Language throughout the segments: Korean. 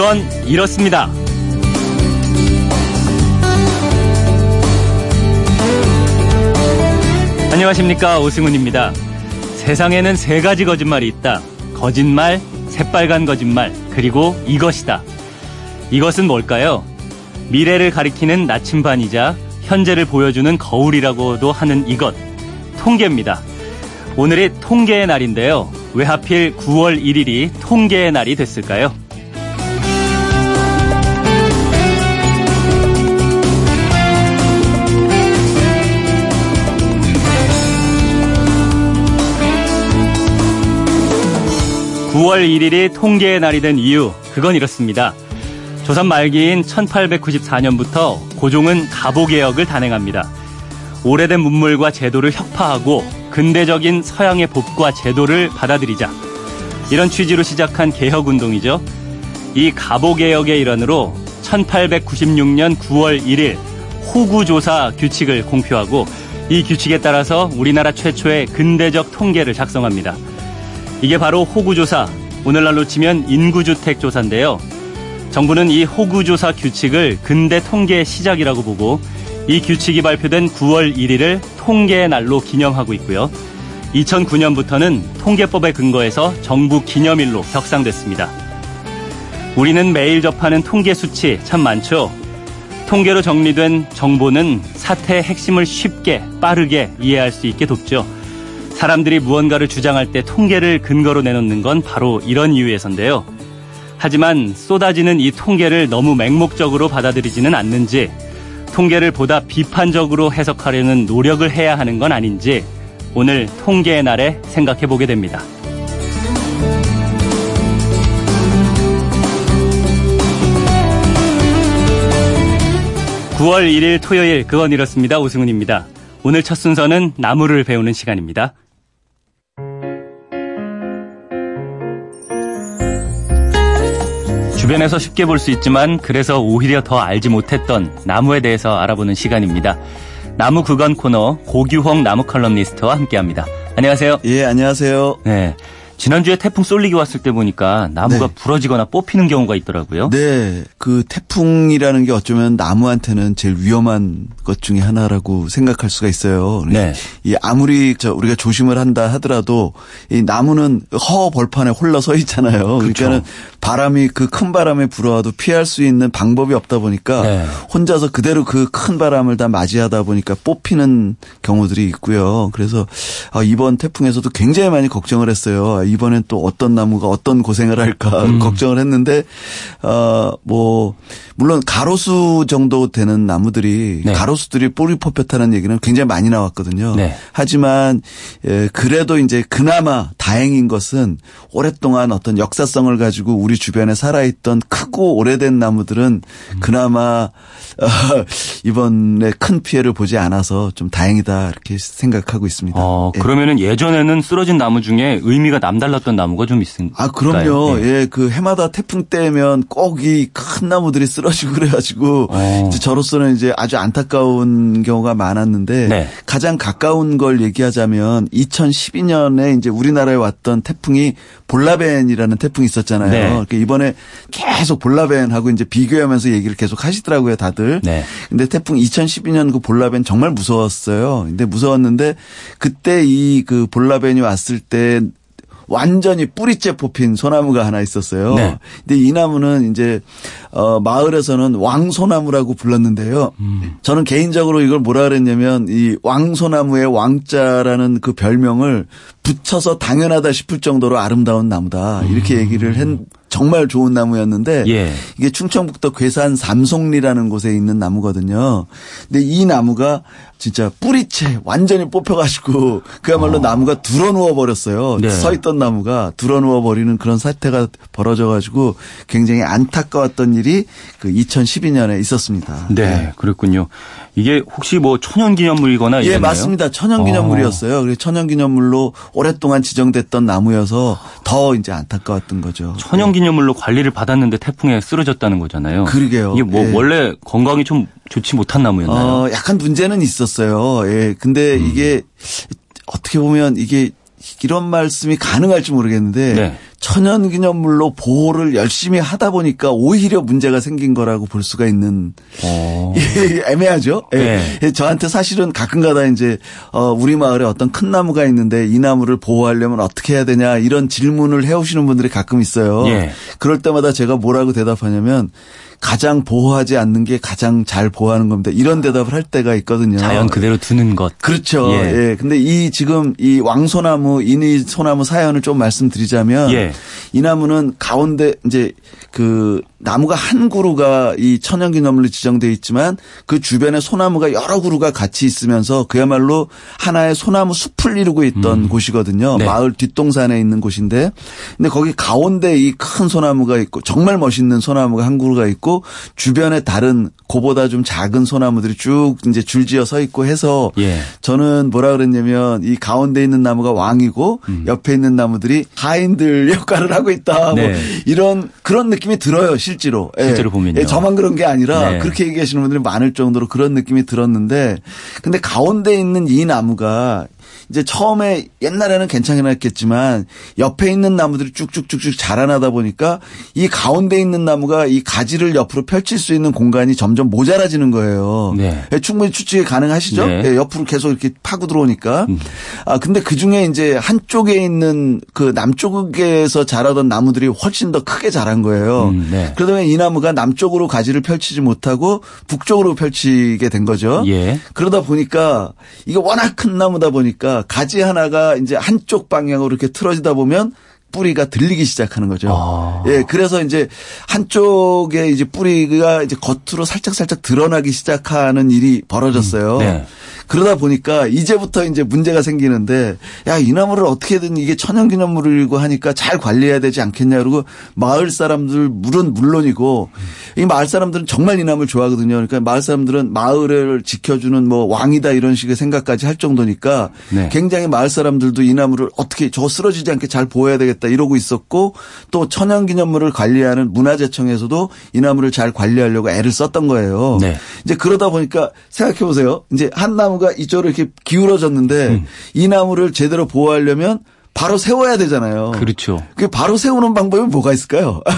그건 이렇습니다. 안녕하십니까 오승훈입니다. 세상에는 세 가지 거짓말이 있다. 거짓말, 새빨간 거짓말, 그리고 이것이다. 이것은 뭘까요? 미래를 가리키는 나침반이자 현재를 보여주는 거울이라고도 하는 이것. 통계입니다. 오늘이 통계의 날인데요. 왜 하필 9월 1일이 통계의 날이 됐을까요? 9월 1일이 통계의 날이 된 이유, 그건 이렇습니다. 조선 말기인 1894년부터 고종은 가보개혁을 단행합니다. 오래된 문물과 제도를 혁파하고 근대적인 서양의 법과 제도를 받아들이자. 이런 취지로 시작한 개혁운동이죠. 이 가보개혁의 일환으로 1896년 9월 1일 호구조사 규칙을 공표하고 이 규칙에 따라서 우리나라 최초의 근대적 통계를 작성합니다. 이게 바로 호구조사, 오늘날로 치면 인구주택 조사인데요. 정부는 이 호구조사 규칙을 근대 통계의 시작이라고 보고 이 규칙이 발표된 9월 1일을 통계의 날로 기념하고 있고요. 2009년부터는 통계법에 근거해서 정부 기념일로 격상됐습니다. 우리는 매일 접하는 통계 수치 참 많죠. 통계로 정리된 정보는 사태의 핵심을 쉽게 빠르게 이해할 수 있게 돕죠. 사람들이 무언가를 주장할 때 통계를 근거로 내놓는 건 바로 이런 이유에서인데요. 하지만 쏟아지는 이 통계를 너무 맹목적으로 받아들이지는 않는지, 통계를 보다 비판적으로 해석하려는 노력을 해야 하는 건 아닌지, 오늘 통계의 날에 생각해 보게 됩니다. 9월 1일 토요일 그건 이렇습니다. 오승훈입니다. 오늘 첫 순서는 나무를 배우는 시간입니다. 주변에서 쉽게 볼 수 있지만 그래서 오히려 더 알지 못했던 나무에 대해서 알아보는 시간입니다. 나무 구간 코너 고규홍 나무 칼럼니스트와 함께합니다. 안녕하세요. 예, 안녕하세요. 네. 지난주에 태풍 솔릭이 왔을 때 보니까 나무가 네. 부러지거나 뽑히는 경우가 있더라고요. 네. 그 태풍이라는 게 어쩌면 나무한테는 제일 위험한 것 중에 하나라고 생각할 수가 있어요. 네. 이 아무리 저 우리가 조심을 한다 하더라도 이 나무는 허 벌판에 홀러 서 있잖아요. 그렇죠. 그러니까는 바람이 그 큰 바람에 불어와도 피할 수 있는 방법이 없다 보니까 네. 혼자서 그대로 그 큰 바람을 다 맞이하다 보니까 뽑히는 경우들이 있고요. 그래서 아, 이번 태풍에서도 굉장히 많이 걱정을 했어요. 이번엔 또 어떤 나무가 어떤 고생을 할까 음. 걱정을 했는데 어뭐 물론 가로수 정도 되는 나무들이 네. 가로수들이 뿌리 뽑혔다는 얘기는 굉장히 많이 나왔거든요. 네. 하지만 예, 그래도 이제 그나마 다행인 것은 오랫동안 어떤 역사성을 가지고 우리 주변에 살아있던 크고 오래된 나무들은 음. 그나마 어, 이번에 큰 피해를 보지 않아서 좀 다행이다 이렇게 생각하고 있습니다. 어, 그러면은 예. 전에는 쓰러진 나무 중에 의미가 남달랐던 나무가 좀 있습니까? 아 그럼요. 예. 예, 그 해마다 태풍 때면 꼭 이 큰 나무들이 쓰러지고 그래가지고 어. 이제 저로서는 이제 아주 안타까운 경우가 많았는데 네. 가장 가까운 걸 얘기하자면 2012년에 이제 우리나라에 왔던 태풍이 볼라벤이라는 태풍이 있었잖아요. 네. 그러니까 이번에 계속 볼라벤하고 이제 비교하면서 얘기를 계속 하시더라고요, 다들. 네. 근데 태풍 2012년 그 볼라벤 정말 무서웠어요. 근데 무서웠는데 그때 이 그 볼라벤이 왔을 때 완전히 뿌리째 뽑힌 소나무가 하나 있었어요. 네. 근데 이 나무는 이제 어 마을에서는 왕소나무라고 불렀는데요. 음. 저는 개인적으로 이걸 뭐라 그랬냐면 이 왕소나무의 왕자라는 그 별명을 붙여서 당연하다 싶을 정도로 아름다운 나무다. 이렇게 음. 얘기를 했 정말 좋은 나무였는데 예. 이게 충청북도 괴산 삼송리라는 곳에 있는 나무거든요. 근데 이 나무가 진짜 뿌리채 완전히 뽑혀가지고 그야말로 어. 나무가 드러누워 버렸어요. 네. 서 있던 나무가 드러누워 버리는 그런 사태가 벌어져가지고 굉장히 안타까웠던 일이 그 2012년에 있었습니다. 네, 네. 그렇군요. 이게 혹시 뭐 천연기념물이거나 예, 맞습니다. 천연기념물이었어요. 어. 그래서 천연기념물로 오랫동안 지정됐던 나무여서 더 이제 안타까웠던 거죠. 천연기념물로 관리를 받았는데 태풍에 쓰러졌다는 거잖아요. 그러게요. 이게 뭐 예. 원래 건강이 좀 좋지 못한 나무였나요? 어, 약간 문제는 있었어요. 예. 근데 음. 이게 어떻게 보면 이게 이런 말씀이 가능할지 모르겠는데 네. 천연기념물로 보호를 열심히 하다 보니까 오히려 문제가 생긴 거라고 볼 수가 있는 어. 애매하죠. 네. 예. 저한테 사실은 가끔가다 이제 어 우리 마을에 어떤 큰 나무가 있는데 이 나무를 보호하려면 어떻게 해야 되냐 이런 질문을 해오시는 분들이 가끔 있어요. 예. 그럴 때마다 제가 뭐라고 대답하냐면 가장 보호하지 않는 게 가장 잘 보호하는 겁니다. 이런 대답을 할 때가 있거든요. 자연 그대로 두는 것. 그렇죠. 예. 예. 근데 이 지금 이 왕소나무, 이니 소나무 사연을 좀 말씀드리자면 예. 이 나무는 가운데 이제 그 나무가 한 그루가 이 천연기념물로 지정돼 있지만 그 주변에 소나무가 여러 그루가 같이 있으면서 그야말로 하나의 소나무 숲을 이루고 있던 음. 곳이거든요. 네. 마을 뒷동산에 있는 곳인데 근데 거기 가운데 이 큰 소나무가 있고 정말 멋있는 소나무가 한 그루가 있고 주변에 다른 고보다 좀 작은 소나무들이 쭉 이제 줄지어 서 있고 해서 예. 저는 뭐라 그랬냐면 이 가운데 있는 나무가 왕이고 음. 옆에 있는 나무들이 하인들 역할을 하고 있다. 뭐 네. 뭐 이런 그런 느낌이 들어요. 실제로. 예. 실제로 보면요. 예, 저만 그런 게 아니라 네. 그렇게 얘기하시는 분들이 많을 정도로 그런 느낌이 들었는데 근데 가운데 있는 이 나무가 이제 처음에 옛날에는 괜찮긴 했겠지만 옆에 있는 나무들이 쭉쭉쭉쭉 자라나다 보니까 이 가운데 있는 나무가 이 가지를 옆으로 펼칠 수 있는 공간이 점점 모자라지는 거예요. 네. 예, 충분히 추측이 가능하시죠? 네. 예, 옆으로 계속 이렇게 파고 들어오니까. 음. 아 근데 그 중에 이제 한쪽에 있는 그 남쪽에서 자라던 나무들이 훨씬 더 크게 자란 거예요. 음, 네. 그러다 보니 이 나무가 남쪽으로 가지를 펼치지 못하고 북쪽으로 펼치게 된 거죠. 예. 그러다 보니까 이게 워낙 큰 나무다 보니 까 가지 하나가 이제 한쪽 방향으로 이렇게 틀어지다 보면 뿌리가 들리기 시작하는 거죠. 아. 예, 그래서 이제 한쪽에 이제 뿌리가 이제 겉으로 살짝 살짝 드러나기 시작하는 일이 벌어졌어요. 음, 네. 그러다 보니까 이제부터 이제 문제가 생기는데 야, 이 나무를 어떻게든 이게 천연기념물이고 하니까 잘 관리해야 되지 않겠냐 그러고 마을 사람들 물은 물론이고 이 마을 사람들은 정말 이 나무를 좋아하거든요. 그러니까 마을 사람들은 마을을 지켜주는 뭐 왕이다 이런 식의 생각까지 할 정도니까 네. 굉장히 마을 사람들도 이 나무를 어떻게 저 쓰러지지 않게 잘 보호해야 되겠다 이러고 있었고 또 천연기념물을 관리하는 문화재청에서도 이 나무를 잘 관리하려고 애를 썼던 거예요. 네. 이제 그러다 보니까 생각해 보세요. 이제 한 나무 나무가 이쪽으로 이렇게 기울어졌는데 음. 이 나무를 제대로 보호하려면 바로 세워야 되잖아요. 그렇죠. 그 바로 세우는 방법이 뭐가 있을까요?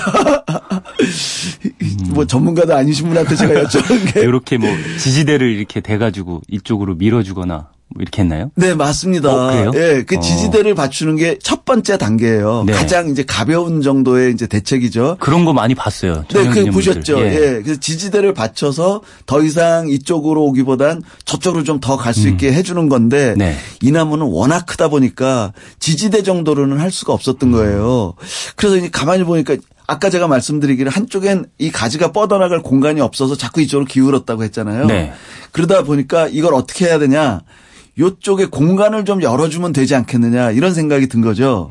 음. 뭐 전문가도 아니신 분한테 제가 여쭤본 게 이렇게 뭐 지지대를 이렇게 대가지고 이쪽으로 밀어주거나 뭐 이렇게 했나요? 네, 맞습니다. 어, 그래요? 예, 그 어. 지지대를 받추는 게 첫 번째 단계예요. 네. 가장 이제 가벼운 정도의 이제 대책이죠. 그런 거 많이 봤어요. 네, 그 보셨죠. 예. 예. 그래서 지지대를 받쳐서 더 이상 이쪽으로 오기보단 저쪽으로 좀 더 갈수 음. 있게 음. 해주는 건데 네. 이 나무는 워낙 크다 보니까 지지대 정도로는 할 수가 없었던 음. 거예요. 그래서 이제 가만히 보니까 아까 제가 말씀드리기를 한쪽엔 이 가지가 뻗어나갈 공간이 없어서 자꾸 이쪽으로 기울었다고 했잖아요. 네. 그러다 보니까 이걸 어떻게 해야 되냐. 요쪽에 공간을 좀 열어주면 되지 않겠느냐 이런 생각이 든 거죠.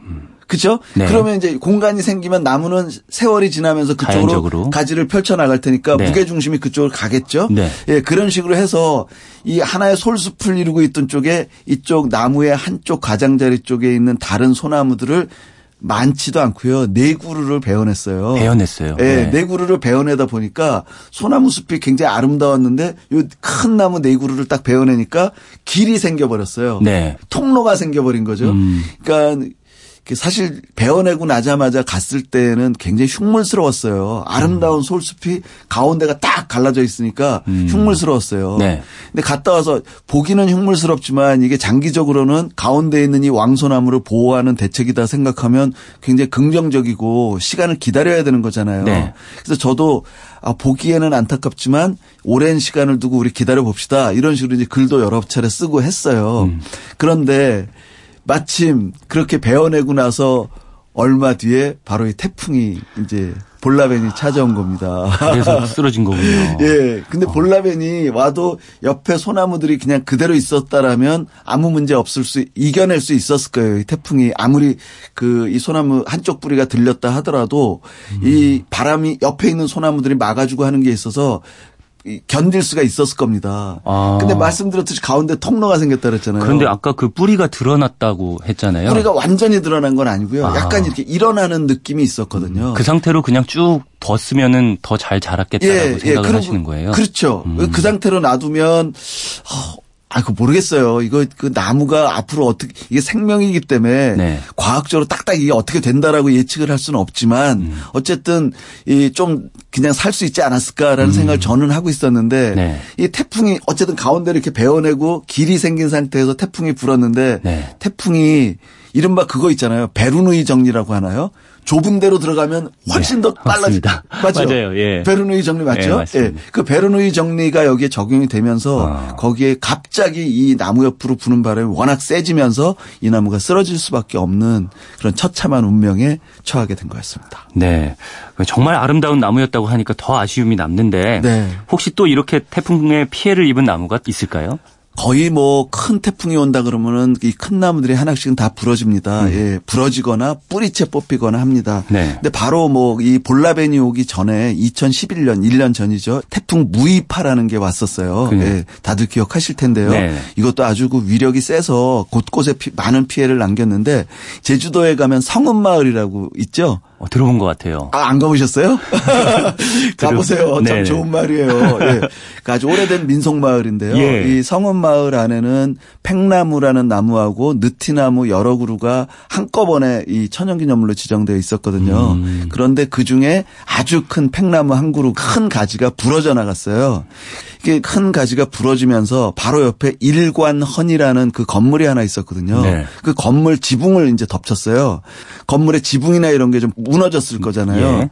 그렇죠? 네. 그러면 이제 공간이 생기면 나무는 세월이 지나면서 그쪽으로 자연적으로. 가지를 펼쳐 나갈 테니까 네. 무게 중심이 그쪽으로 가겠죠. 네. 예, 그런 식으로 해서 이 하나의 솔숲을 이루고 있던 쪽에 이쪽 나무의 한쪽 가장자리 쪽에 있는 다른 소나무들을 많지도 않고요. 네 그루를 베어냈어요. 베어냈어요. 네, 네. 네 그루를 베어내다 보니까 소나무 숲이 굉장히 아름다웠는데 요큰 나무 네 그루를 딱 베어내니까 길이 생겨버렸어요. 네. 통로가 생겨버린 거죠. 음. 그러니까 사실 배워내고 나자마자 갔을 때는 굉장히 흉물스러웠어요. 아름다운 음. 솔숲이 가운데가 딱 갈라져 있으니까 음. 흉물스러웠어요. 네. 근데 갔다 와서 보기는 흉물스럽지만 이게 장기적으로는 가운데 있는 이 왕소나무를 보호하는 대책이다 생각하면 굉장히 긍정적이고 시간을 기다려야 되는 거잖아요. 네. 그래서 저도 아, 보기에는 안타깝지만 오랜 시간을 두고 우리 기다려 봅시다. 이런 식으로 이제 글도 여러 차례 쓰고 했어요. 음. 그런데 마침 그렇게 베어내고 나서 얼마 뒤에 바로 이 태풍이 이제 볼라벤이 찾아온 겁니다. 그래서 쓰러진 거군요. 예. 근데 어. 볼라벤이 와도 옆에 소나무들이 그냥 그대로 있었다라면 아무 문제 없을 수, 이겨낼 수 있었을 거예요. 이 태풍이 아무리 그 이 소나무 한쪽 뿌리가 들렸다 하더라도 음. 이 바람이 옆에 있는 소나무들이 막아주고 하는 게 있어서 견딜 수가 있었을 겁니다. 아. 근데 말씀드렸듯이 가운데 통로가 생겼다 그랬잖아요. 그런데 아까 그 뿌리가 드러났다고 했잖아요. 뿌리가 완전히 드러난 건 아니고요. 아. 약간 이렇게 일어나는 느낌이 있었거든요. 그 상태로 그냥 쭉 뒀으면은 더 잘 자랐겠다라고 예, 예 생각을 예, 하시는 거예요. 그렇죠. 음. 그 상태로 놔두면 어, 아, 그 모르겠어요. 이거 그 나무가 앞으로 어떻게 이게 생명이기 때문에 네. 과학적으로 딱딱 이게 어떻게 된다라고 예측을 할 수는 없지만 음. 어쨌든 이 좀 그냥 살 수 있지 않았을까라는 음. 생각을 저는 하고 있었는데 네. 이 태풍이 어쨌든 가운데를 이렇게 베어내고 길이 생긴 상태에서 태풍이 불었는데 네. 태풍이 이른바 그거 있잖아요. 베르누이 정리라고 하나요? 좁은 데로 들어가면 훨씬 네, 더 빨라집니다. 맞죠? 맞아요. 예. 베르누이 정리 맞죠? 예, 예. 그 베르누이 정리가 여기에 적용이 되면서 아. 거기에 갑자기 이 나무 옆으로 부는 바람이 워낙 세지면서 이 나무가 쓰러질 수밖에 없는 그런 처참한 운명에 처하게 된 거였습니다. 네. 정말 아름다운 나무였다고 하니까 더 아쉬움이 남는데 네. 혹시 또 이렇게 태풍에 피해를 입은 나무가 있을까요? 거의 뭐 큰 태풍이 온다 그러면은 이 큰 나무들이 하나씩은 다 부러집니다. 음. 예, 부러지거나 뿌리채 뽑히거나 합니다. 네. 근데 바로 뭐 이 볼라벤이 오기 전에 2011년 1년 전이죠. 태풍 무이파라는 게 왔었어요. 그래. 예, 다들 기억하실 텐데요. 네. 이것도 아주 그 위력이 세서 곳곳에 피, 많은 피해를 남겼는데 제주도에 가면 성읍마을이라고 있죠. 어, 들어본 것 같아요. 아, 안 가보셨어요? 가보세요. 참 네네. 좋은 말이에요. 예. 그 아주 오래된 민속마을인데요. 예. 이 성원마을 안에는 팽나무라는 나무하고 느티나무 여러 그루가 한꺼번에 이 천연기념물로 지정되어 있었거든요. 음. 그런데 그 중에 아주 큰 팽나무 한 그루 큰 가지가 부러져 나갔어요. 이게 큰 가지가 부러지면서 바로 옆에 일관헌이라는 그 건물이 하나 있었거든요. 네. 그 건물 지붕을 이제 덮쳤어요. 건물의 지붕이나 이런 게 좀 무너졌을 거잖아요. 예.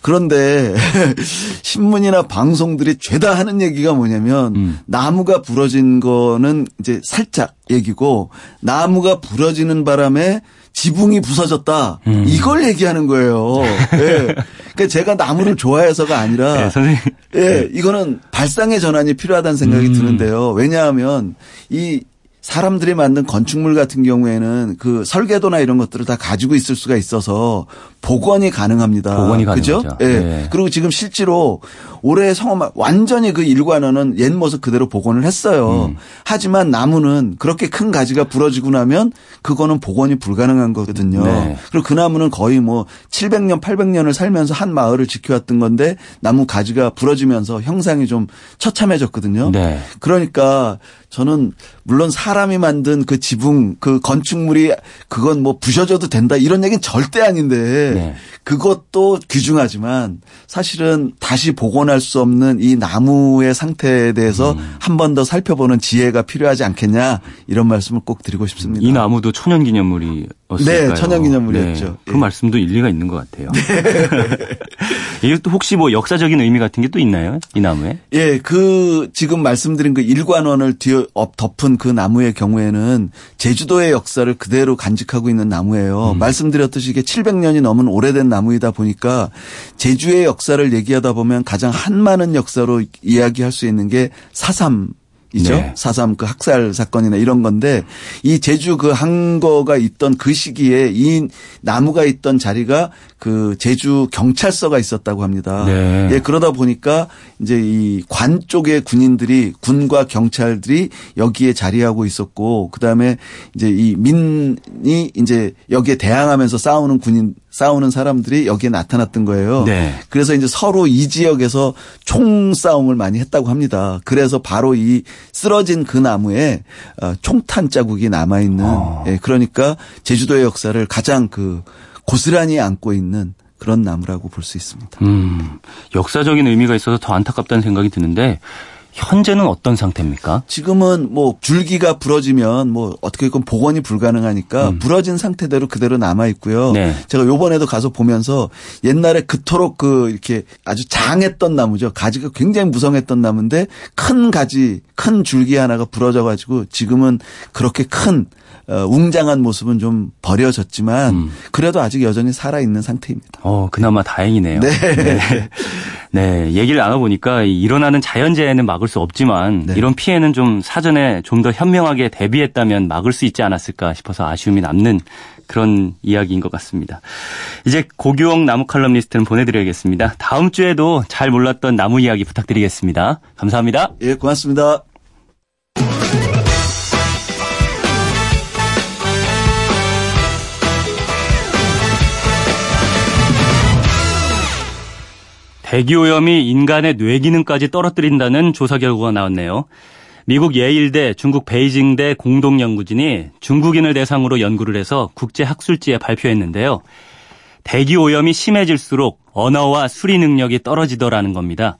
그런데 신문이나 방송들이 죄다 하는 얘기가 뭐냐면 음. 나무가 부러진 거는 이제 살짝 얘기고 나무가 부러지는 바람에 지붕이 부서졌다. 음. 이걸 얘기하는 거예요. 예. 그러니까 제가 나무를 좋아해서가 아니라 네, 선생님. 예, 이거는 발상의 전환이 필요하다는 생각이 음. 드는데요. 왜냐하면 이 사람들이 만든 건축물 같은 경우에는 그 설계도나 이런 것들을 다 가지고 있을 수가 있어서 복원이 가능합니다. 복원이 그죠? 가능하죠. 예. 네. 그리고 지금 실제로 올해 성엄 완전히 그 일관어는 옛 모습 그대로 복원을 했어요. 음. 하지만 나무는 그렇게 큰 가지가 부러지고 나면 그거는 복원이 불가능한 거거든요. 네. 그리고 그 나무는 거의 뭐 700년, 800년을 살면서 한 마을을 지켜왔던 건데 나무 가지가 부러지면서 형상이 좀 처참해졌거든요. 네. 그러니까 저는 물론 사람이 만든 그 지붕 그 건축물이 그건 뭐 부셔져도 된다 이런 얘기는 절대 아닌데 네. 그것도 귀중하지만 사실은 다시 복원 할 수 없는 이 나무의 상태에 대해서 음. 한번 더 살펴보는 지혜가 필요하지 않겠냐 이런 말씀을 꼭 드리고 싶습니다. 이 나무도 천연기념물이 네, 천연기념물이었죠. 네, 그 예. 말씀도 일리가 있는 것 같아요. 네. 이것도 혹시 뭐 역사적인 의미 같은 게 또 있나요? 이 나무에? 예, 그 지금 말씀드린 그 일관원을 뒤 덮은 그 나무의 경우에는 제주도의 역사를 그대로 간직하고 있는 나무예요. 음. 말씀드렸듯이 이게 700년이 넘은 오래된 나무이다 보니까 제주의 역사를 얘기하다 보면 가장 한많은 역사로 이야기할 수 있는 게 사삼 이죠. 네. 4.3그 학살 사건이나 이런 건데 이 제주 그 항거가 있던 그 시기에 이 나무가 있던 자리가 그 제주 경찰서가 있었다고 합니다. 네. 예, 그러다 보니까 이제 이 관 쪽의 군인들이 군과 경찰들이 여기에 자리하고 있었고 그다음에 이제 이 민이 이제 여기에 대항하면서 싸우는 군인 싸우는 사람들이 여기에 나타났던 거예요. 네. 그래서 이제 서로 이 지역에서 총 싸움을 많이 했다고 합니다. 그래서 바로 이 쓰러진 그 나무에 어, 총탄 자국이 남아 있는 어. 예, 그러니까 제주도의 역사를 가장 그 고스란히 안고 있는 그런 나무라고 볼 수 있습니다. 음, 역사적인 의미가 있어서 더 안타깝다는 생각이 드는데 현재는 어떤 상태입니까? 지금은 뭐 줄기가 부러지면 뭐 어떻게든 복원이 불가능하니까 음. 부러진 상태대로 그대로 남아 있고요. 네. 제가 요번에도 가서 보면서 옛날에 그토록 그 이렇게 아주 장했던 나무죠. 가지가 굉장히 무성했던 나무인데 큰 가지, 큰 줄기 하나가 부러져 가지고 지금은 그렇게 큰 어, 웅장한 모습은 좀 버려졌지만 음. 그래도 아직 여전히 살아 있는 상태입니다. 어, 그나마 다행이네요. 네. 네. 네. 얘기를 나눠보니까 일어나는 자연재해는 막을 수 없지만 네. 이런 피해는 좀 사전에 좀 더 현명하게 대비했다면 막을 수 있지 않았을까 싶어서 아쉬움이 남는 그런 이야기인 것 같습니다. 이제 고규영 나무 칼럼니스트는 보내드려야겠습니다. 다음 주에도 잘 몰랐던 나무 이야기 부탁드리겠습니다. 감사합니다. 예, 고맙습니다. 대기오염이 인간의 뇌 기능까지 떨어뜨린다는 조사 결과가 나왔네요. 미국 예일대, 중국 베이징대 공동연구진이 중국인을 대상으로 연구를 해서 국제학술지에 발표했는데요. 대기 오염이 심해질수록 언어와 수리 능력이 떨어지더라는 겁니다.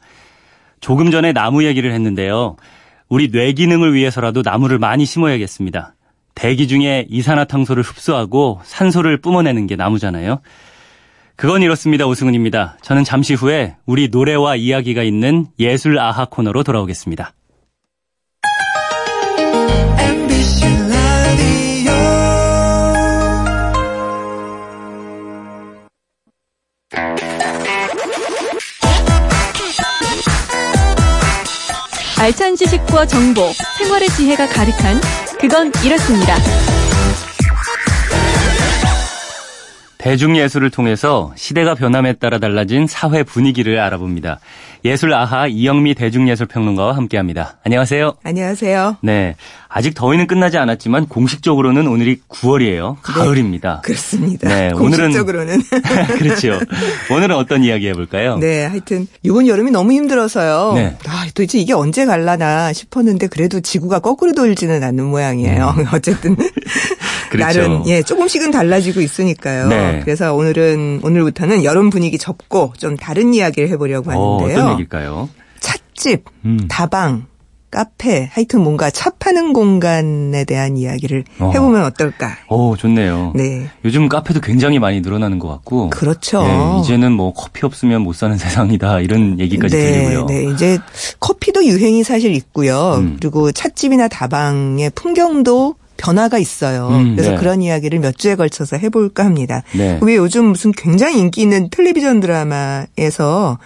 조금 전에 나무 얘기를 했는데요. 우리 뇌 기능을 위해서라도 나무를 많이 심어야겠습니다. 대기 중에 이산화탄소를 흡수하고 산소를 뿜어내는 게 나무잖아요. 그건 이렇습니다. 오승훈입니다. 저는 잠시 후에 우리 노래와 이야기가 있는 예술 아하 코너로 돌아오겠습니다. 알찬 지식과 정보, 생활의 지혜가 가득한 그건 이렇습니다. 대중예술을 통해서 시대가 변함에 따라 달라진 사회 분위기를 알아봅니다. 예술 아하 이영미 대중예술평론가와 함께합니다. 안녕하세요. 안녕하세요. 네, 아직 더위는 끝나지 않았지만 공식적으로는 오늘이 9월이에요. 가을입니다. 네, 그렇습니다. 네, 공식적으로는 그렇죠. 오늘은 어떤 이야기 해볼까요? 네, 하여튼 이번 여름이 너무 힘들어서요. 네. 아, 도대체 이게 언제 갈라나 싶었는데 그래도 지구가 거꾸로 돌지는 않는 모양이에요. 음. 어쨌든 그렇죠. 나름 예 조금씩은 달라지고 있으니까요. 네. 그래서 오늘은 오늘부터는 여름 분위기 접고 좀 다른 이야기를 해보려고 어, 하는데요. 어, 어떤 얘기일까요? 찻집, 음. 다방, 카페, 하여튼 뭔가 차 파는 공간에 대한 이야기를 어. 해보면 어 떨까? 오, 좋네요. 네. 요즘 카페도 굉장히 많이 늘어나는 것 같고. 그렇죠. 네, 이제는 뭐 커피 없으면 못 사는 세상이다 이런 얘기까지 네, 들리고요. 네, 이제 커피도 유행이 사실 있고요. 음. 그리고 찻집이나 다방의 풍경도 변화가 있어요. 음, 그래서 네. 그런 이야기를 몇 주에 걸쳐서 해볼까 합니다. 네. 왜 요즘 무슨 굉장히 인기 있는 텔레비전 드라마에서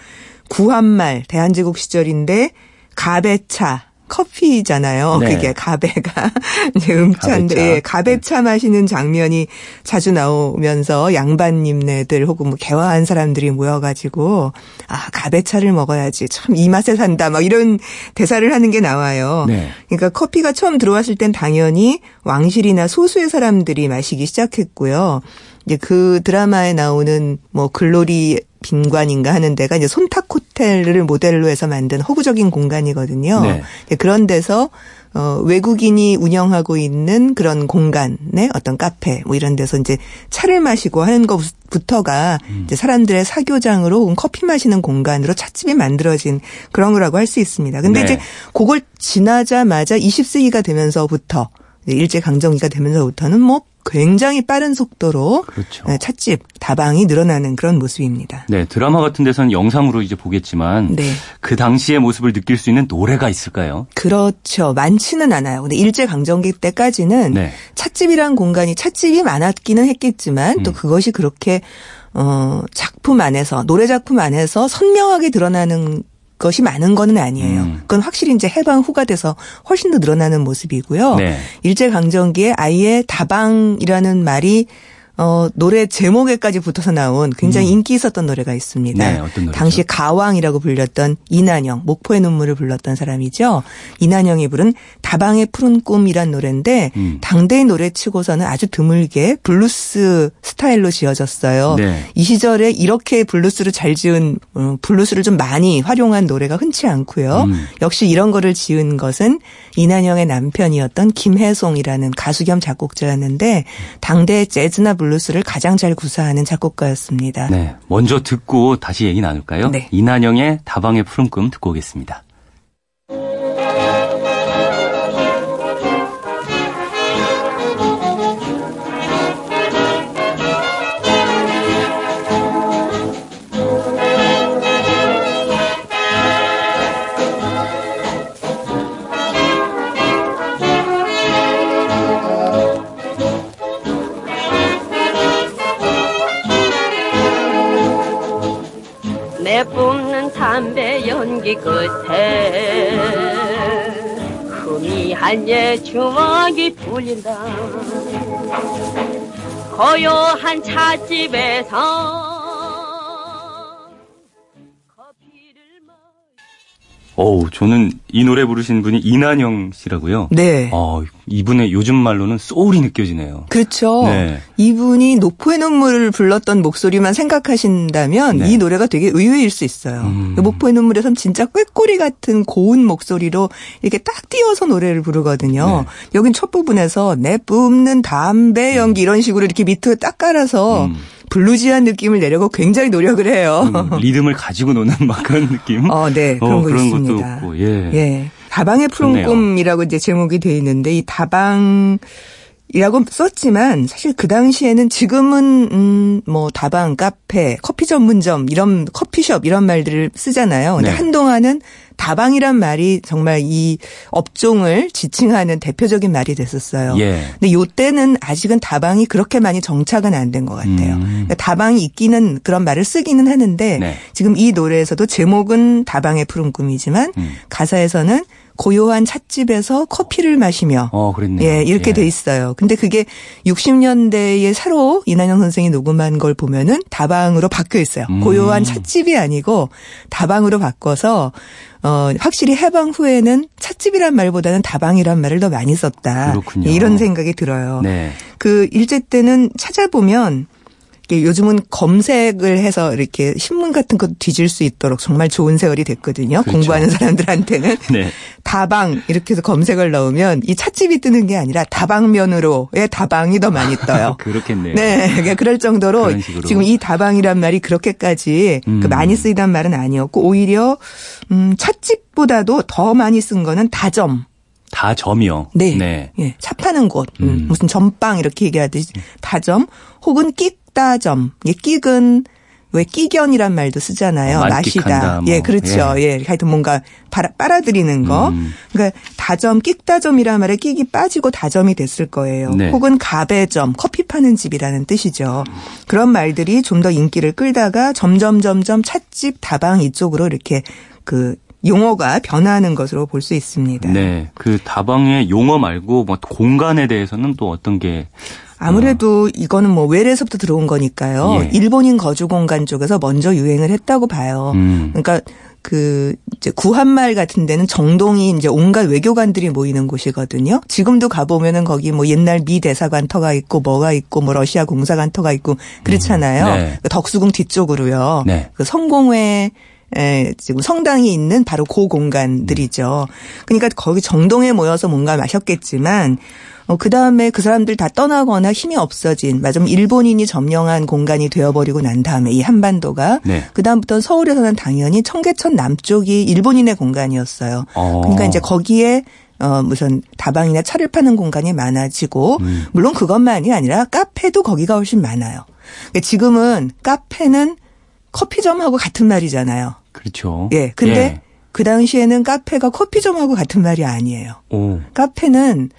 구한말 대한제국 시절인데 가베차 커피잖아요. 네. 그게 가베가 이제 음차인데 가베차. 예, 가베차 마시는 장면이 자주 나오면서 양반님네들 혹은 뭐 개화한 사람들이 모여가지고 아 가베차를 먹어야지 참 이 맛에 산다 막 이런 대사를 하는 게 나와요. 네. 그러니까 커피가 처음 들어왔을 땐 당연히 왕실이나 소수의 사람들이 마시기 시작했고요. 이제 그 드라마에 나오는 뭐 글로리 빈관인가 하는 데가 이제 손탁 호텔을 모델로 해서 만든 허구적인 공간이거든요. 네. 그런 데서 어, 외국인이 운영하고 있는 그런 공간에 어떤 카페 뭐 이런 데서 이제 차를 마시고 하는 것부터가 음. 이제 사람들의 사교장으로 혹은 커피 마시는 공간으로 찻집이 만들어진 그런 거라고 할 수 있습니다. 근데 네. 이제 그걸 지나자마자 20세기가 되면서부터 일제 강점기가 되면서부터는 뭐 굉장히 빠른 속도로 그렇죠. 네, 찻집 다방이 늘어나는 그런 모습입니다. 네, 드라마 같은 데서는 영상으로 이제 보겠지만 네. 그 당시의 모습을 느낄 수 있는 노래가 있을까요? 그렇죠. 많지는 않아요. 근데 일제 강점기 때까지는 네. 찻집이란 공간이 찻집이 많았기는 했겠지만 음. 또 그것이 그렇게 어 작품 안에서 노래 작품 안에서 선명하게 드러나는 것이 많은 거는 아니에요. 음. 그건 확실히 이제 해방 후가 돼서 훨씬 더 늘어나는 모습이고요. 네. 일제 강점기에 아예 다방이라는 말이 어, 노래 제목에까지 붙어서 나온 굉장히 음. 인기 있었던 노래가 있습니다. 네, 어떤 노래죠? 당시 가왕이라고 불렸던 이난영, 목포의 눈물을 불렀던 사람이죠. 이난영이 부른 다방의 푸른 꿈이란 노래인데 음. 당대의 노래치고서는 아주 드물게 블루스 스타일로 지어졌어요. 네. 이 시절에 이렇게 블루스를 잘 지은 어, 블루스를 좀 많이 활용한 노래가 흔치 않고요. 음. 역시 이런 거를 지은 것은 이난영의 남편이었던 김해송이라는 가수 겸 작곡자였는데 당대 재즈나 블루스 블루스를 가장 잘 구사하는 작곡가였습니다. 네. 먼저 듣고 다시 얘기 나눌까요? 네. 이난영의 다방의 푸른 꿈 듣고 오겠습니다. 연기 끝에 희미한 옛 추억이 풀린다. 고요한 찻집에서 어우, 저는 이 노래 부르신 분이 이난영 씨라고요. 네. 어, 이분의 요즘 말로는 소울이 느껴지네요. 그렇죠. 네. 이분이 노포의 눈물을 불렀던 목소리만 생각하신다면 네. 이 노래가 되게 의외일 수 있어요. 음. 목포의 눈물에선 진짜 꾀꼬리 같은 고운 목소리로 이렇게 딱 띄어서 노래를 부르거든요. 네. 여긴 첫 부분에서 내 뿜는 담배 연기 이런 식으로 이렇게 밑에 딱 깔아서 음. 블루지한 느낌을 내려고 굉장히 노력을 해요. 음, 리듬을 가지고 노는 막 그런 느낌? 어, 네. 그런 어, 거 그런 있습니다. 것도 없고, 예. 예. 다방의 푸른 꿈이라고 이제 제목이 돼 있는데 이 다방 이라고 썼지만 사실 그 당시에는 지금은 음 뭐 다방, 카페, 커피 전문점 이런 커피숍 이런 말들을 쓰잖아요. 근데 네. 한동안은 다방이란 말이 정말 이 업종을 지칭하는 대표적인 말이 됐었어요. 예. 근데 요때는 아직은 다방이 그렇게 많이 정착은 안 된 것 같아요. 음. 그러니까 다방이 있기는 그런 말을 쓰기는 하는데 네. 지금 이 노래에서도 제목은 다방의 푸른 꿈이지만 음. 가사에서는 고요한 찻집에서 커피를 마시며 어, 그랬네요. 예, 이렇게 예. 돼 있어요. 근데 그게 60년대에 새로 이난영 선생이 녹음한 걸 보면은 다방으로 바뀌어 있어요. 음. 고요한 찻집이 아니고 다방으로 바꿔서 어, 확실히 해방 후에는 찻집이란 말보다는 다방이란 말을 더 많이 썼다. 그렇군요. 이런 생각이 들어요. 네. 그 일제 때는 찾아보면 요즘은 검색을 해서 이렇게 신문 같은 것도 뒤질 수 있도록 정말 좋은 세월이 됐거든요. 그렇죠. 공부하는 사람들한테는. 네. 다방 이렇게 해서 검색을 넣으면 이 찻집이 뜨는 게 아니라 다방면으로의 다방이 더 많이 떠요. 그렇겠네요. 네. 그러니까 그럴 정도로 지금 이 다방이란 말이 그렇게까지 그 음. 그 많이 쓰이단 말은 아니었고 오히려 음 찻집보다도 더 많이 쓴 거는 다점. 다점이요. 네. 네. 예. 차 파는 곳. 음. 음. 무슨 점빵 이렇게 얘기하듯이 다점 혹은 끽 끼다점. 예, 끼근 왜 끼견이란 말도 쓰잖아요. 어, 마시다. 뭐. 예, 그렇죠. 예. 예. 하여튼 뭔가 빨아, 빨아들이는 거. 음. 그러니까 다점, 끽다점이란 말에 끼기 빠지고 다점이 됐을 거예요. 네. 혹은 가배점, 커피 파는 집이라는 뜻이죠. 그런 말들이 좀 더 인기를 끌다가 점점 점점 찻집, 다방 이쪽으로 이렇게 그 용어가 변화하는 것으로 볼 수 있습니다. 네. 그 다방의 용어 말고 뭐 공간에 대해서는 또 어떤 게 아무래도 이거는 뭐 외래에서부터 들어온 거니까요. 예. 일본인 거주 공간 쪽에서 먼저 유행을 했다고 봐요. 음. 그러니까 그 이제 구한말 같은 데는 정동이 이제 온갖 외교관들이 모이는 곳이거든요. 지금도 가 보면은 거기 뭐 옛날 미 대사관터가 있고 뭐가 있고 뭐 러시아 공사관터가 있고 그렇잖아요. 음. 네. 그 덕수궁 뒤쪽으로요. 네. 그 성공회 에, 지금 성당이 있는 바로 그 공간들이죠. 그러니까 거기 정동에 모여서 뭔가 마셨겠지만 어, 그 다음에 그 사람들 다 떠나거나 힘이 없어진, 맞으면 일본인이 점령한 공간이 되어버리고 난 다음에 이 한반도가, 네. 그 다음부터 서울에서는 당연히 청계천 남쪽이 일본인의 공간이었어요. 어. 그러니까 이제 거기에 어, 무슨 다방이나 차를 파는 공간이 많아지고, 음. 물론 그것만이 아니라 카페도 거기가 훨씬 많아요. 그러니까 지금은 카페는 커피점하고 같은 말이잖아요. 그렇죠. 예. 근데 예. 그 당시에는 카페가 커피점하고 같은 말이 아니에요. 오. 카페는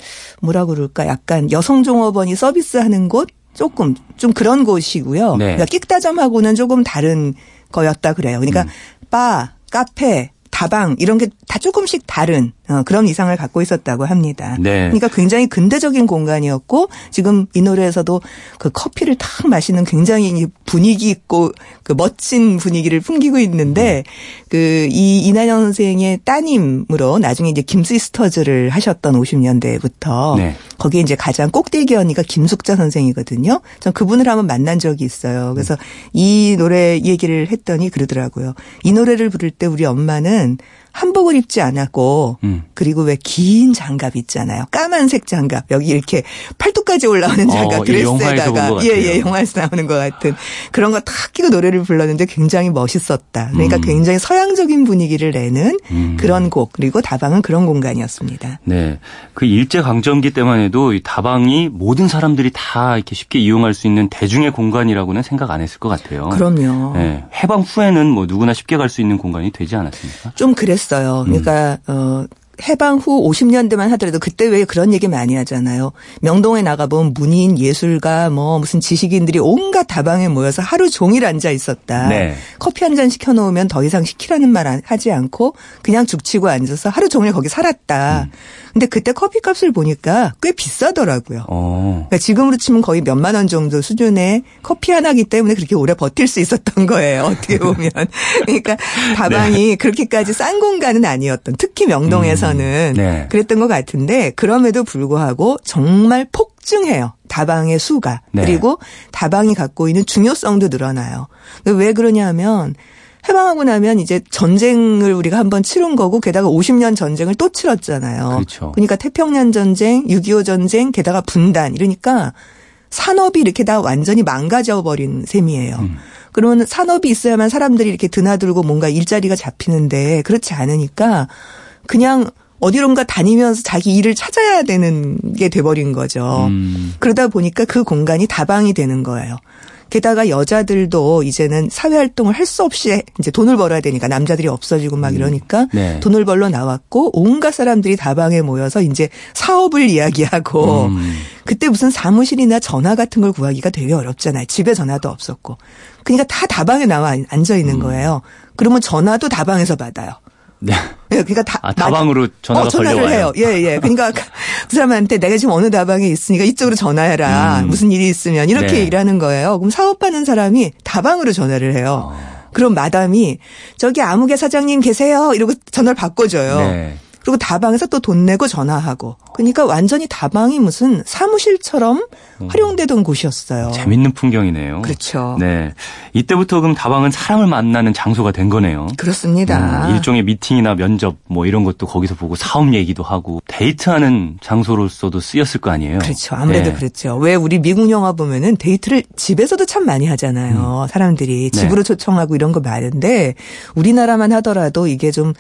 뭐라 그럴까 약간 여성 종업원이 서비스하는 곳 조금 좀 그런 곳이고요. 네. 그러니까 끽다점하고는 조금 다른 거였다 그래요. 그러니까 음. 바, 카페, 다방 이런 게 다 조금씩 다른 어, 그런 이상을 갖고 있었다고 합니다. 네. 그러니까 굉장히 근대적인 공간이었고 지금 이 노래에서도 그 커피를 탁 마시는 굉장히 분위기 있고 그 멋진 분위기를 풍기고 있는데 그이 이난영 선생의 따님으로 나중에 이제 김시스터즈를 하셨던 50년대부터 네. 거기에 이제 가장 꼭대기 언니가 김숙자 선생이거든요. 전 그분을 한번 만난 적이 있어요. 그래서 음. 이 노래 얘기를 했더니 그러더라고요. 이 노래를 부를 때 우리 엄마는 한복을 입지 않았고 음. 그리고 왜 긴 장갑 있잖아요. 까만색 장갑 여기 이렇게 팔뚝까지 올라오는 장갑 어, 드레스에다가 예예 예, 영화에서 나오는 것 같은 그런 거 탁 끼고 노래를 불렀는데 굉장히 멋있었다. 그러니까 음. 굉장히 서양적인 분위기를 내는 음. 그런 곡 그리고 다방은 그런 공간이었습니다. 네, 그 일제 강점기 때만 해도 이 다방이 모든 사람들이 다 이렇게 쉽게 이용할 수 있는 대중의 공간이라고는 생각 안 했을 것 같아요. 그럼요. 네, 해방 후에는 뭐 누구나 쉽게 갈 수 있는 공간이 되지 않았습니까? 좀 그랬. 있어요. 그러니까 음. 어 해방 후 50년대만 하더라도 그때 왜 그런 얘기 많이 하잖아요. 명동에 나가보면 문인, 예술가, 뭐 무슨 지식인들이 온갖 다방에 모여서 하루 종일 앉아 있었다. 네. 커피 한 잔 시켜놓으면 더 이상 시키라는 말 하지 않고 그냥 죽치고 앉아서 하루 종일 거기 살았다. 음. 근데 그때 커피 값을 보니까 꽤 비싸더라고요. 어. 그러니까 지금으로 치면 거의 몇만 원 정도 수준의 커피 하나기 때문에 그렇게 오래 버틸 수 있었던 거예요. 어떻게 보면. 그러니까 다방이 네. 그렇게까지 싼 공간은 아니었던. 특히 명동에서 다방에서는 네. 그랬던 것 같은데 그럼에도 불구하고 정말 폭증해요. 다방의 수가. 네. 그리고 다방이 갖고 있는 중요성도 늘어나요. 왜 그러냐 하면 해방하고 나면 이제 전쟁을 우리가 한번 치른 거고 게다가 50년 전쟁을 또 치렀잖아요. 그렇죠. 그러니까 태평양 전쟁, 6.25 전쟁, 게다가 분단 이러니까 산업이 이렇게 다 완전히 망가져 버린 셈이에요. 음. 그러면 산업이 있어야만 사람들이 이렇게 드나들고 뭔가 일자리가 잡히는데 그렇지 않으니까 그냥 어디론가 다니면서 자기 일을 찾아야 되는 게 돼버린 거죠. 음. 그러다 보니까 그 공간이 다방이 되는 거예요. 게다가 여자들도 이제는 사회 활동을 할 수 없이 이제 돈을 벌어야 되니까 남자들이 없어지고 막 음. 이러니까 네. 돈을 벌러 나왔고 온갖 사람들이 다방에 모여서 이제 사업을 이야기하고 음. 그때 무슨 사무실이나 전화 같은 걸 구하기가 되게 어렵잖아요. 집에 전화도 없었고. 그러니까 다 다방에 나와 앉아 있는 음. 거예요. 그러면 전화도 다방에서 받아요. 네. 예, 그러니까 다, 아, 다방으로 전화가 어, 전화를 걸려와요. 해요. 예, 예. 그러니까 그 사람한테 내가 지금 어느 다방에 있으니까 이쪽으로 전화해라. 음. 무슨 일이 있으면 이렇게 네. 얘기를 하는 거예요. 그럼 사업하는 사람이 다방으로 전화를 해요. 어. 그럼 마담이 저기 아무개 사장님 계세요. 이러고 전화를 바꿔줘요. 네. 그리고 다방에서 또 돈 내고 전화하고. 그러니까 완전히 다방이 무슨 사무실처럼 음. 활용되던 곳이었어요. 재밌는 풍경이네요. 그렇죠. 네. 이때부터 그럼 다방은 사람을 만나는 장소가 된 거네요. 그렇습니다. 음, 일종의 미팅이나 면접 뭐 이런 것도 거기서 보고 사업 얘기도 하고 데이트하는 장소로서도 쓰였을 거 아니에요. 그렇죠. 아무래도 네. 그렇죠. 왜 우리 미국 영화 보면은 데이트를 집에서도 참 많이 하잖아요. 음. 사람들이 집으로 네. 초청하고 이런 거 많은데 우리나라만 하더라도 이게 좀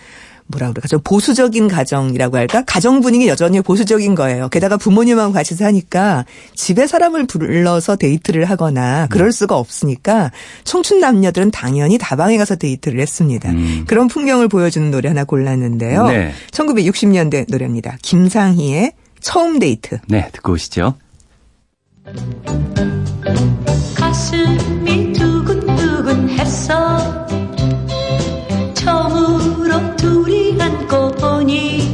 뭐라 그럴까 좀 보수적인 가정이라고 할까 가정 분위기 여전히 보수적인 거예요. 게다가 부모님하고 같이 사니까 집에 사람을 불러서 데이트를 하거나 그럴 수가 없으니까 청춘 남녀들은 당연히 다방에 가서 데이트를 했습니다. 음. 그런 풍경을 보여주는 노래 하나 골랐는데요. 네. 1960년대 노래입니다. 김상희의 처음 데이트. 네, 듣고 오시죠. 가슴이 두근두근 했어 둘이 안고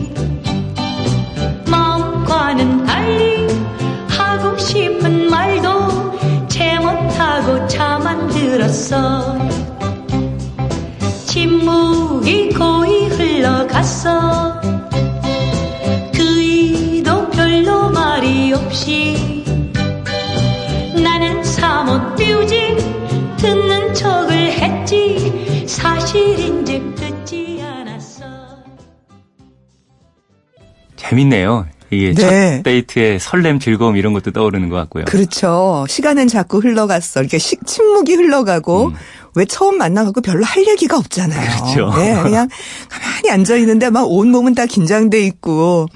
재밌네요. 이게 네. 첫 데이트의 설렘, 즐거움 이런 것도 떠오르는 것 같고요. 그렇죠. 시간은 자꾸 흘러갔어. 이렇게 시, 침묵이 흘러가고 음. 왜 처음 만나갖고 별로 할 얘기가 없잖아요. 그렇죠. 네, 그냥 가만히 앉아 있는데 막 온 몸은 다 긴장돼 있고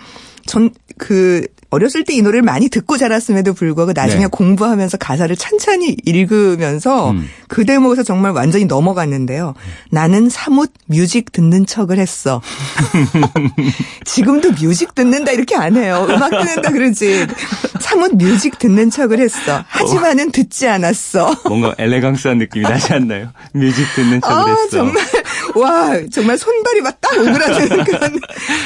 전 그 어렸을 때 이 노래를 많이 듣고 자랐음에도 불구하고 나중에 네. 공부하면서 가사를 찬찬히 읽으면서 음. 그 대목에서 정말 완전히 넘어갔는데요. 나는 사뭇 music 듣는 척을 했어. 지금도 music 듣는다 이렇게 안 해요. 음악 듣는다 그러지. 사뭇 music 듣는 척을 했어. 하지만은 듣지 않았어. 뭔가 elegance한 느낌이 나지 않나요? music 듣는 척을 아, 했어. 정말 와 정말 손발이 막 딱 오그라드는 그런.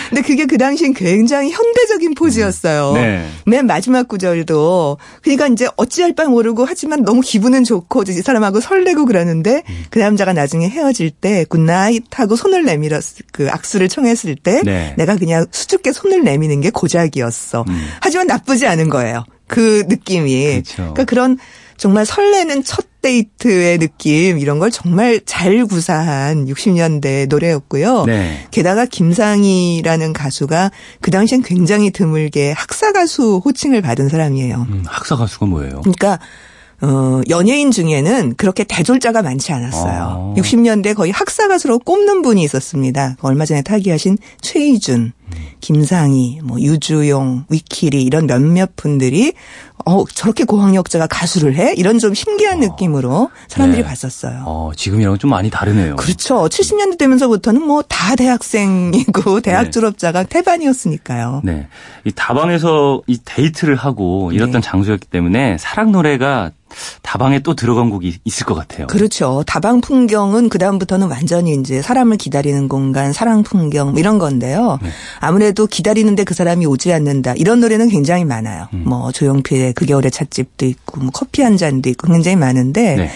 근데 그게 그 당시엔 굉장히 현대적인 포즈였어요. 네. 맨 마지막 구절도 그러니까 이제 어찌할 바 모르고 하지만 너무 기분은 좋고 이 사람하고 설레고 그러는데 음. 그 남자가 나중에 헤어질 때 good night 하고 손을 내밀었 그 악수를 청했을 때 네. 내가 그냥 수줍게 손을 내미는 게 고작이었어. 음. 하지만 나쁘지 않은 거예요. 그 느낌이. 그렇죠. 그러니까 그런 정말 설레는 첫 데이트의 느낌 이런 걸 정말 잘 구사한 60년대 노래였고요. 네. 게다가 김상희라는 가수가 그 당시엔 굉장히 드물게 학사 가수 호칭을 받은 사람이에요. 음, 학사 가수가 뭐예요? 그러니까 어, 연예인 중에는 그렇게 대졸자가 많지 않았어요. 아. 60년대 거의 학사 가수로 꼽는 분이 있었습니다. 얼마 전에 타기하신 최희준. 김상희, 뭐 유주용, 위키리 이런 몇몇 분들이 어 저렇게 고학력자가 가수를 해? 이런 좀 신기한 어. 느낌으로 사람들이 네. 봤었어요. 어, 지금이랑 좀 많이 다르네요. 그렇죠. 70년대 되면서부터는 뭐 다 대학생이고 대학 네. 졸업자가 태반이었으니까요. 네. 이 다방에서 이 데이트를 하고 이랬던 네. 장소였기 때문에 사랑 노래가 다방에 또 들어간 곡이 있을 것 같아요. 그렇죠. 다방 풍경은 그다음부터는 완전히 이제 사람을 기다리는 공간, 사랑 풍경 뭐 이런 건데요. 네. 아무래도 기다리는데 그 사람이 오지 않는다. 이런 노래는 굉장히 많아요. 음. 뭐 조용필의 그 겨울의 찻집도 있고 뭐 커피 한 잔도 있고 굉장히 많은데 네.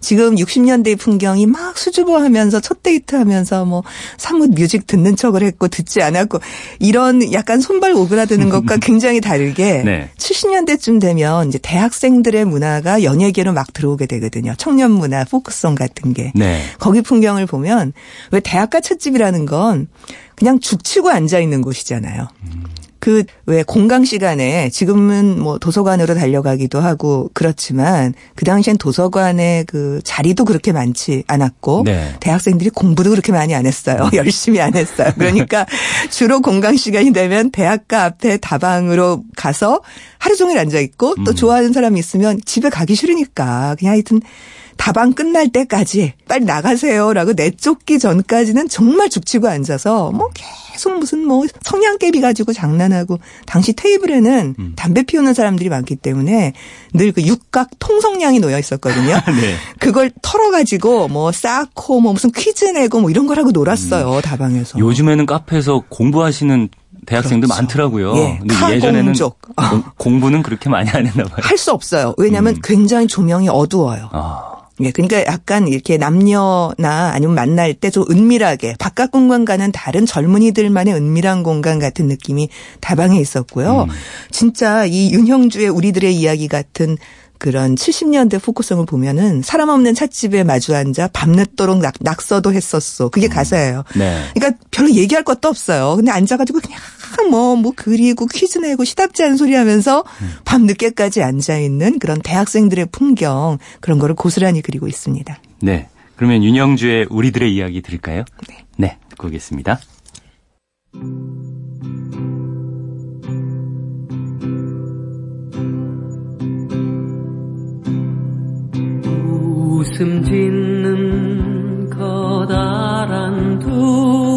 지금 60년대 풍경이 막 수줍어하면서 첫 데이트하면서 뭐 사뭇 뮤직 듣는 척을 했고 듣지 않았고 이런 약간 손발 오그라드는 것과 굉장히 다르게 네. 70년대쯤 되면 이제 대학생들의 문화가 연예계로 막 들어오게 되거든요. 청년 문화, 포크송 같은 게. 네. 거기 풍경을 보면 왜 대학가 찻집이라는 건 그냥 죽치고 앉아 있는 곳이잖아요. 음. 그왜 공강 시간에 지금은 뭐 도서관으로 달려가기도 하고 그렇지만 그 당시엔 도서관의 그 자리도 그렇게 많지 않았고 네. 대학생들이 공부도 그렇게 많이 안 했어요. 열심히 안 했어요. 그러니까 주로 공강 시간이 되면 대학가 앞에 다방으로 가서 하루 종일 앉아 있고 또 음. 좋아하는 사람이 있으면 집에 가기 싫으니까 그냥 하여튼 다방 끝날 때까지 빨리 나가세요라고 내쫓기 전까지는 정말 죽치고 앉아서 뭐 계속 무슨 뭐 성냥개비 가지고 장난하고 당시 테이블에는 음. 담배 피우는 사람들이 많기 때문에 늘 그 육각 통성량이 놓여 있었거든요. 네. 그걸 털어가지고 뭐 쌓고 뭐 무슨 퀴즈 내고 뭐 이런 거라고 놀았어요 음. 다방에서. 요즘에는 카페에서 공부하시는 대학생들 그렇죠. 많더라고요. 예, 근데 예전에는 공부는 그렇게 많이 안 했나 봐요. 할 수 없어요. 왜냐하면 음. 굉장히 조명이 어두워요. 아. 예, 그러니까 약간 이렇게 남녀나 아니면 만날 때 좀 은밀하게 바깥 공간과는 다른 젊은이들만의 은밀한 공간 같은 느낌이 다방에 있었고요. 음. 진짜 이 윤형주의 우리들의 이야기 같은 그런 70년대 포크송을 보면은 사람 없는 찻집에 마주 앉아 밤늦도록 낙, 낙서도 했었어. 그게 음. 가사예요. 네. 그러니까 별로 얘기할 것도 없어요. 근데 앉아가지고 그냥 뭐, 뭐 그리고 퀴즈 내고 시답지 않은 소리 하면서 음. 밤 늦게까지 앉아 있는 그런 대학생들의 풍경 그런 거를 고스란히 그리고 있습니다. 네. 그러면 윤영주의 우리들의 이야기 들을까요? 네. 네. 듣고 오겠습니다. 웃음 짓는 커다란 두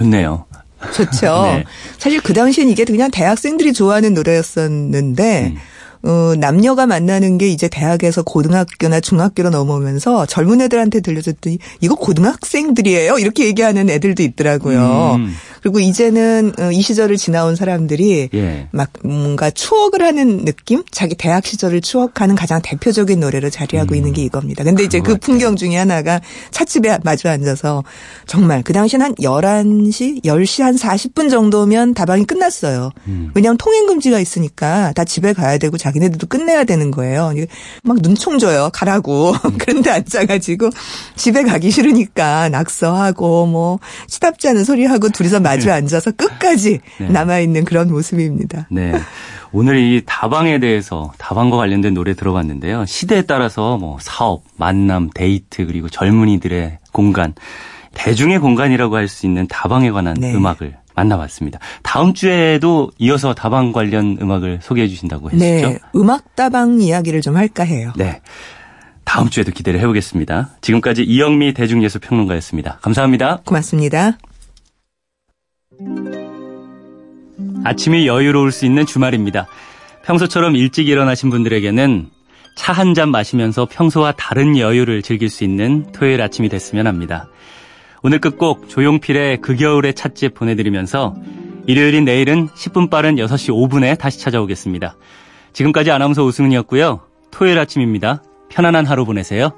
좋네요. 좋죠. 네. 사실 그 당시엔 이게 그냥 대학생들이 좋아하는 노래였었는데 음. 어, 남녀가 만나는 게 이제 대학에서 고등학교나 중학교로 넘어오면서 젊은 애들한테 들려줬더니 이거 고등학생들이에요? 이렇게 얘기하는 애들도 있더라고요. 음. 그리고 이제는 어, 이 시절을 지나온 사람들이 예. 막 뭔가 추억을 하는 느낌? 자기 대학 시절을 추억하는 가장 대표적인 노래로 자리하고 음. 있는 게 이겁니다. 근데 이제 그 풍경 중에 하나가 찻집에 마주 앉아서 정말 그 당시엔 한 11시, 10시 한 40분 정도면 다방이 끝났어요. 음. 왜냐하면 통행 금지가 있으니까 다 집에 가야 되고 자기네들도 끝내야 되는 거예요. 막 눈총 줘요. 가라고. 음. 그런데 앉아가지고 집에 가기 싫으니까 낙서하고 뭐 시답지 않은 소리 하고 둘이서 마주 네. 앉아서 끝까지 네. 남아있는 그런 모습입니다. 네. 오늘 이 다방에 대해서 다방과 관련된 노래 들어봤는데요. 시대에 따라서 뭐 사업, 만남, 데이트 그리고 젊은이들의 공간, 대중의 공간이라고 할 수 있는 다방에 관한 네. 음악을 만나봤습니다. 다음 주에도 이어서 다방 관련 음악을 소개해 주신다고 했죠? 네. 음악 다방 이야기를 좀 할까 해요. 네. 다음 주에도 기대를 해보겠습니다. 지금까지 이영미 대중예술평론가였습니다. 감사합니다. 고맙습니다. 아침이 여유로울 수 있는 주말입니다. 평소처럼 일찍 일어나신 분들에게는 차 한 잔 마시면서 평소와 다른 여유를 즐길 수 있는 토요일 아침이 됐으면 합니다. 오늘 끝곡 조용필의 그 겨울의 찻집 보내드리면서 일요일인 내일은 10분 빠른 6시 5분에 다시 찾아오겠습니다. 지금까지 아나운서 우승은이었고요. 토요일 아침입니다. 편안한 하루 보내세요.